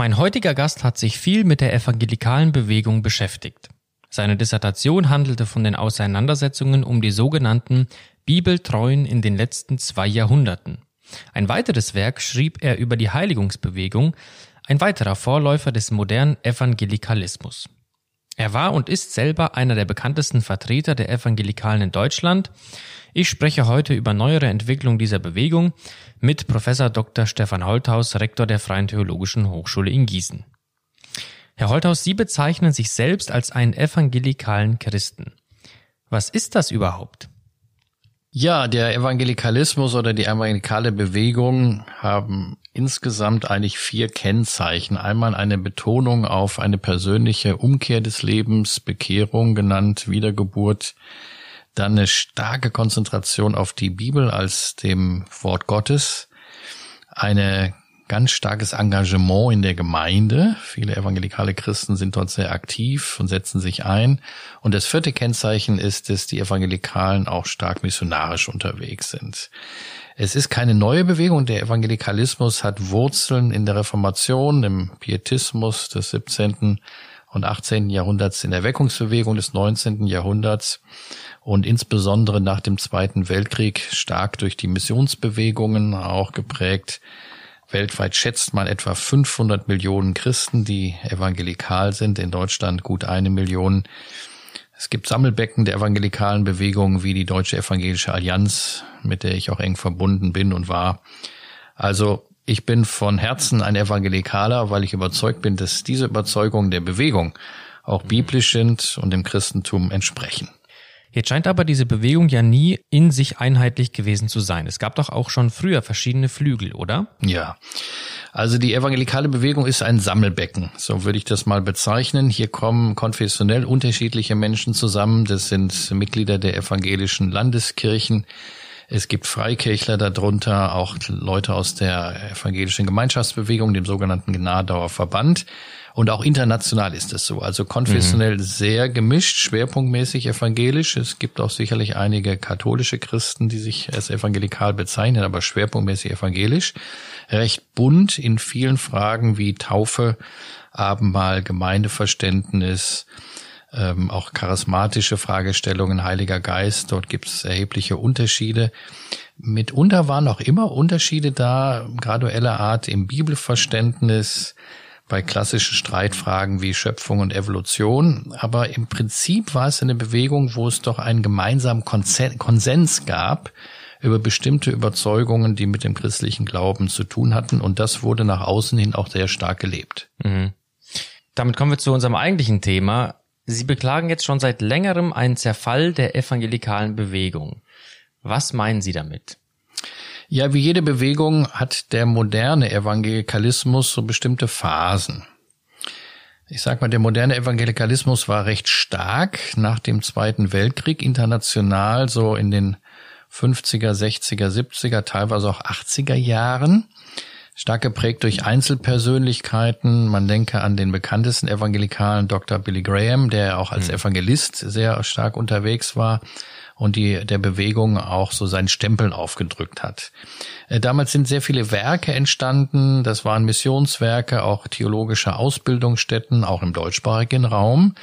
Mein heutiger Gast hat sich viel mit der evangelikalen Bewegung beschäftigt. Seine Dissertation handelte von den Auseinandersetzungen um die sogenannten Bibeltreuen in den letzten zwei Jahrhunderten. Ein weiteres Werk schrieb er über die Heiligungsbewegung, ein weiterer Vorläufer des modernen Evangelikalismus. Er war und ist selber einer der bekanntesten Vertreter der Evangelikalen in Deutschland. Ich spreche heute über neuere Entwicklung dieser Bewegung mit Professor Dr. Stefan Holthaus, Rektor der Freien Theologischen Hochschule in Gießen. Herr Holthaus, Sie bezeichnen sich selbst als einen evangelikalen Christen. Was ist das überhaupt? Ja, der Evangelikalismus oder die evangelikale Bewegung haben insgesamt eigentlich vier Kennzeichen. Einmal eine Betonung auf eine persönliche Umkehr des Lebens, Bekehrung genannt, Wiedergeburt. Dann eine starke Konzentration auf die Bibel als dem Wort Gottes. Eine ganz starkes Engagement in der Gemeinde. Viele evangelikale Christen sind dort sehr aktiv und setzen sich ein. Und das vierte Kennzeichen ist, dass die Evangelikalen auch stark missionarisch unterwegs sind. Es ist keine neue Bewegung. Der Evangelikalismus hat Wurzeln in der Reformation, im Pietismus des 17. und 18. Jahrhunderts, in der Weckungsbewegung des 19. Jahrhunderts und insbesondere nach dem Zweiten Weltkrieg stark durch die Missionsbewegungen auch geprägt Weltweit schätzt man etwa 500 Millionen Christen, die evangelikal sind. In Deutschland gut eine Million. Es gibt Sammelbecken der evangelikalen Bewegungen wie die Deutsche Evangelische Allianz, mit der ich auch eng verbunden bin und war. Also ich bin von Herzen ein Evangelikaler, weil ich überzeugt bin, dass diese Überzeugungen der Bewegung auch biblisch sind und dem Christentum entsprechen. Jetzt scheint aber diese Bewegung ja nie in sich einheitlich gewesen zu sein. Es gab doch auch schon früher verschiedene Flügel, oder? Ja. Also die evangelikale Bewegung ist ein Sammelbecken, so würde ich das mal bezeichnen. Hier kommen konfessionell unterschiedliche Menschen zusammen. Das sind Mitglieder der evangelischen Landeskirchen. Es gibt Freikirchler darunter, auch Leute aus der evangelischen Gemeinschaftsbewegung, dem sogenannten Gnadauer Verband. Und auch international ist es so. Also konfessionell mhm. sehr gemischt, schwerpunktmäßig evangelisch. Es gibt auch sicherlich einige katholische Christen, die sich als evangelikal bezeichnen, aber schwerpunktmäßig evangelisch. Recht bunt in vielen Fragen wie Taufe, Abendmahl, Gemeindeverständnis, ähm, auch charismatische Fragestellungen, Heiliger Geist. Dort gibt es erhebliche Unterschiede. Mitunter waren auch immer Unterschiede da, gradueller Art im Bibelverständnis, bei klassischen Streitfragen wie Schöpfung und Evolution. Aber im Prinzip war es eine Bewegung, wo es doch einen gemeinsamen Konsens gab über bestimmte Überzeugungen, die mit dem christlichen Glauben zu tun hatten. Und das wurde nach außen hin auch sehr stark gelebt. Mhm. Damit kommen wir zu unserem eigentlichen Thema. Sie beklagen jetzt schon seit längerem einen Zerfall der evangelikalen Bewegung. Was meinen Sie damit? Ja, wie jede Bewegung hat der moderne Evangelikalismus so bestimmte Phasen. Ich sag mal, der moderne Evangelikalismus war recht stark nach dem Zweiten Weltkrieg international, so in den 50er, 60er, 70er, teilweise auch 80er Jahren. Stark geprägt durch Einzelpersönlichkeiten. Man denke an den bekanntesten Evangelikalen Dr. Billy Graham, der auch als hm. Evangelist sehr stark unterwegs war und die der Bewegung auch so seinen Stempel aufgedrückt hat. Äh, damals sind sehr viele Werke entstanden. Das waren Missionswerke, auch theologische Ausbildungsstätten, auch im deutschsprachigen Raum.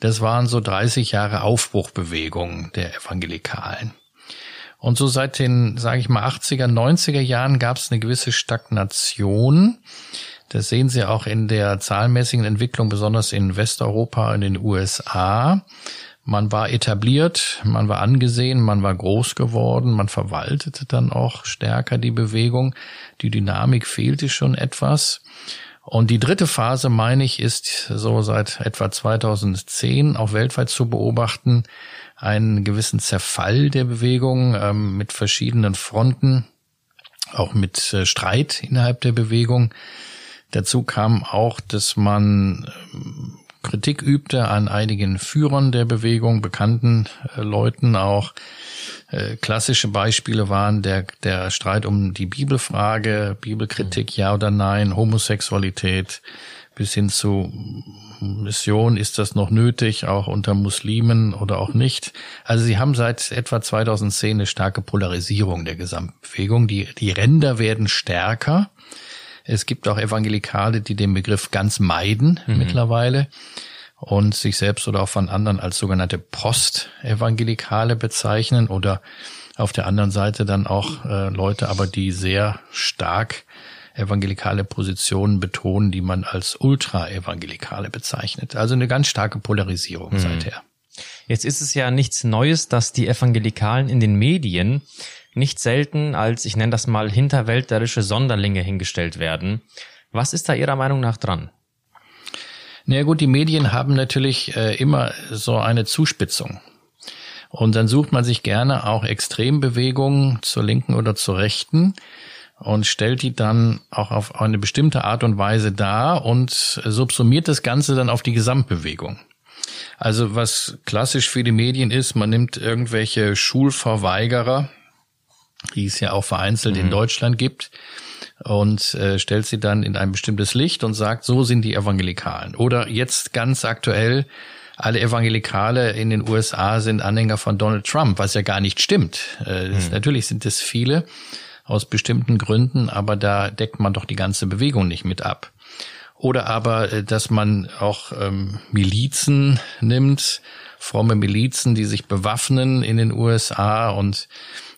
Das waren so 30 Jahre Aufbruchbewegung der Evangelikalen. Und so seit den, sage ich mal, 80er, 90er Jahren gab es eine gewisse Stagnation. Das sehen Sie auch in der zahlenmäßigen Entwicklung, besonders in Westeuropa in den USA. Man war etabliert, man war angesehen, man war groß geworden, man verwaltete dann auch stärker die Bewegung. Die Dynamik fehlte schon etwas. Und die dritte Phase, meine ich, ist so seit etwa 2010 auch weltweit zu beobachten, einen gewissen Zerfall der Bewegung ähm, mit verschiedenen Fronten, auch mit äh, Streit innerhalb der Bewegung. Dazu kam auch, dass man ähm, Kritik übte an einigen Führern der Bewegung, bekannten äh, Leuten auch. Äh, klassische Beispiele waren der, der Streit um die Bibelfrage, Bibelkritik, ja oder nein, Homosexualität, bis hin zu Mission, ist das noch nötig, auch unter Muslimen oder auch nicht. Also sie haben seit etwa 2010 eine starke Polarisierung der Gesamtbewegung. Die, die Ränder werden stärker. Es gibt auch Evangelikale, die den Begriff ganz meiden mhm. mittlerweile und sich selbst oder auch von anderen als sogenannte Postevangelikale bezeichnen oder auf der anderen Seite dann auch äh, Leute, aber die sehr stark evangelikale Positionen betonen, die man als ultra-evangelikale bezeichnet. Also eine ganz starke Polarisierung mhm. seither. Jetzt ist es ja nichts Neues, dass die Evangelikalen in den Medien nicht selten als, ich nenne das mal, hinterwäldlerische Sonderlinge hingestellt werden. Was ist da Ihrer Meinung nach dran? Na gut, die Medien haben natürlich äh, immer so eine Zuspitzung. Und dann sucht man sich gerne auch Extrembewegungen zur linken oder zur rechten und stellt die dann auch auf eine bestimmte Art und Weise dar und subsumiert das Ganze dann auf die Gesamtbewegung. Also was klassisch für die Medien ist, man nimmt irgendwelche Schulverweigerer, die es ja auch vereinzelt mhm. in Deutschland gibt, und äh, stellt sie dann in ein bestimmtes Licht und sagt, so sind die Evangelikalen. Oder jetzt ganz aktuell, alle Evangelikale in den USA sind Anhänger von Donald Trump, was ja gar nicht stimmt. Äh, mhm. Natürlich sind es viele aus bestimmten Gründen, aber da deckt man doch die ganze Bewegung nicht mit ab. Oder aber, äh, dass man auch ähm, Milizen nimmt, fromme Milizen, die sich bewaffnen in den USA und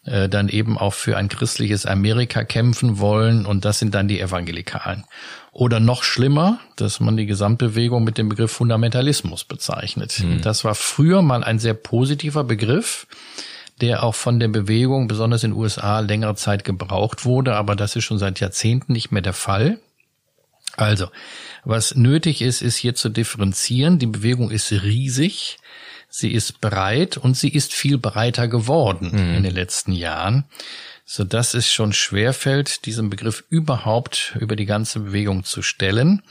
äh, dann eben auch für ein christliches Amerika kämpfen wollen und das sind dann die Evangelikalen. Oder noch schlimmer, dass man die Gesamtbewegung mit dem Begriff Fundamentalismus bezeichnet. Mhm. Das war früher mal ein sehr positiver Begriff, der auch von der Bewegung, besonders in den USA, längere Zeit gebraucht wurde, aber das ist schon seit Jahrzehnten nicht mehr der Fall. Also, was nötig ist, ist hier zu differenzieren. Die Bewegung ist riesig sie ist breit und sie ist viel breiter geworden mhm. in den letzten Jahren, so dass es schon schwerfällt, diesen Begriff überhaupt über die ganze Bewegung zu stellen.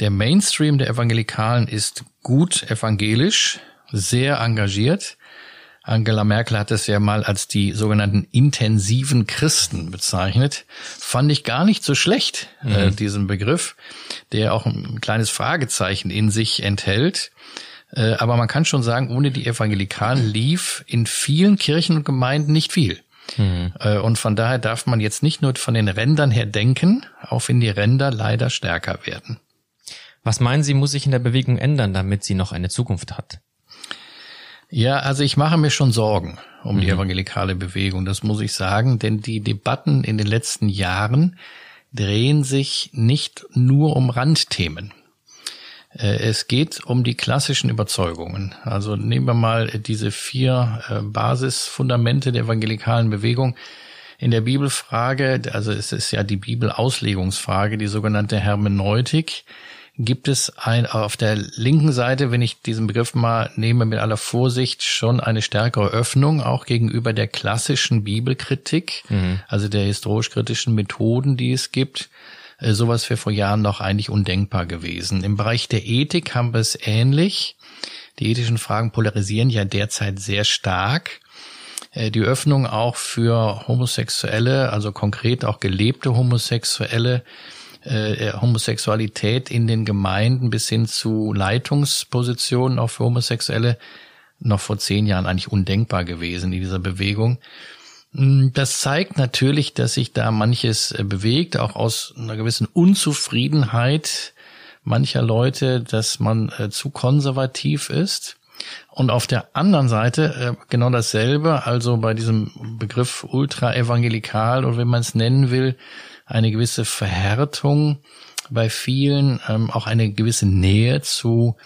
Der Mainstream der Evangelikalen ist gut evangelisch, sehr engagiert. Angela Merkel hat es ja mal als die sogenannten intensiven Christen bezeichnet. Fand ich gar nicht so schlecht, äh, mhm. äh, diesen Begriff, der auch ein kleines Fragezeichen in sich enthält. Äh, aber man kann schon sagen, ohne die Evangelikalen lief in vielen Kirchen und Gemeinden nicht viel. Mhm. Und von daher darf man jetzt nicht nur von den Rändern her denken, auch wenn die Ränder leider stärker werden. Was meinen Sie, muss sich in der Bewegung ändern, damit sie noch eine Zukunft hat? Ja, also ich mache mir schon Sorgen um mhm. die evangelikale Bewegung, das muss ich sagen, denn die Debatten in den letzten Jahren drehen sich nicht nur um Randthemen. Äh, es geht um die klassischen Überzeugungen. Also nehmen wir mal diese vier äh, Basisfundamente der evangelikalen Bewegung. In der Bibelfrage, also es ist ja die Bibelauslegungsfrage, die sogenannte Hermeneutik, gibt es ein, auf der linken Seite, wenn ich diesen Begriff mal nehme mit aller Vorsicht, schon eine stärkere Öffnung auch gegenüber der klassischen Bibelkritik, mhm. also der historisch-kritischen Methoden, die es gibt. Äh, sowas wäre vor Jahren noch eigentlich undenkbar gewesen. Im Bereich der Ethik haben wir es ähnlich. Die ethischen Fragen polarisieren ja derzeit sehr stark. Äh, die Öffnung auch für Homosexuelle, also konkret auch gelebte Homosexuelle, äh, Homosexualität in den Gemeinden bis hin zu Leitungspositionen auch für Homosexuelle noch vor zehn Jahren eigentlich undenkbar gewesen in dieser Bewegung. Mm, das zeigt natürlich, dass sich da manches äh, bewegt, auch aus einer gewissen Unzufriedenheit mancher Leute, dass man äh, zu konservativ ist. Und auf der anderen Seite äh, genau dasselbe, also bei diesem Begriff ultra-evangelikal oder wie man es nennen will, eine gewisse Verhärtung bei vielen, ähm, auch eine gewisse Nähe zu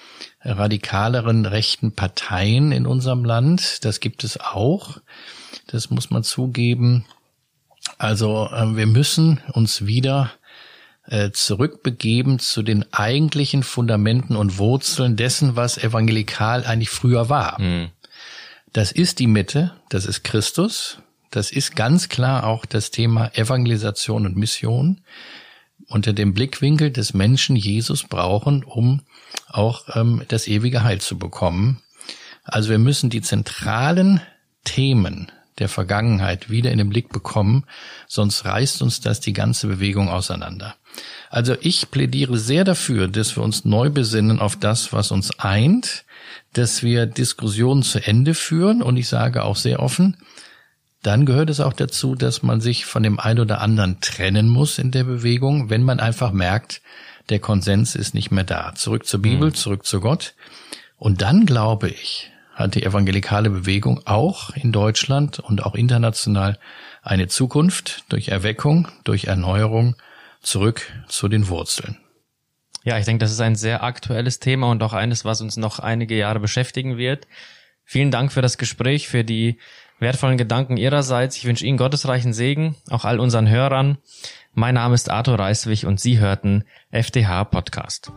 radikaleren rechten Parteien in unserem Land. Das gibt es auch. Das muss man zugeben. Also äh, wir müssen uns wieder äh, zurückbegeben zu den eigentlichen Fundamenten und Wurzeln dessen, was evangelikal eigentlich früher war. Mhm. Das ist die Mitte, das ist Christus, das ist ganz klar auch das Thema Evangelisation und Mission unter dem Blickwinkel des Menschen Jesus brauchen, um auch ähm, das ewige Heil zu bekommen. Also wir müssen die zentralen Themen der Vergangenheit wieder in den Blick bekommen, sonst reißt uns das die ganze Bewegung auseinander. Also ich plädiere sehr dafür, dass wir uns neu besinnen auf das, was uns eint, dass wir Diskussionen zu Ende führen und ich sage auch sehr offen, dann gehört es auch dazu, dass man sich von dem einen oder anderen trennen muss in der Bewegung, wenn man einfach merkt, der Konsens ist nicht mehr da. Zurück zur Bibel, mhm. zurück zu Gott. Und dann glaube ich, hat die evangelikale Bewegung auch in Deutschland und auch international eine Zukunft durch Erweckung, durch Erneuerung zurück zu den Wurzeln. Ja, ich denke, das ist ein sehr aktuelles Thema und auch eines, was uns noch einige Jahre beschäftigen wird. Vielen Dank für das Gespräch, für die wertvollen Gedanken Ihrerseits. Ich wünsche Ihnen gottesreichen Segen, auch all unseren Hörern. Mein Name ist Arthur Reiswig und Sie hörten FDH Podcast.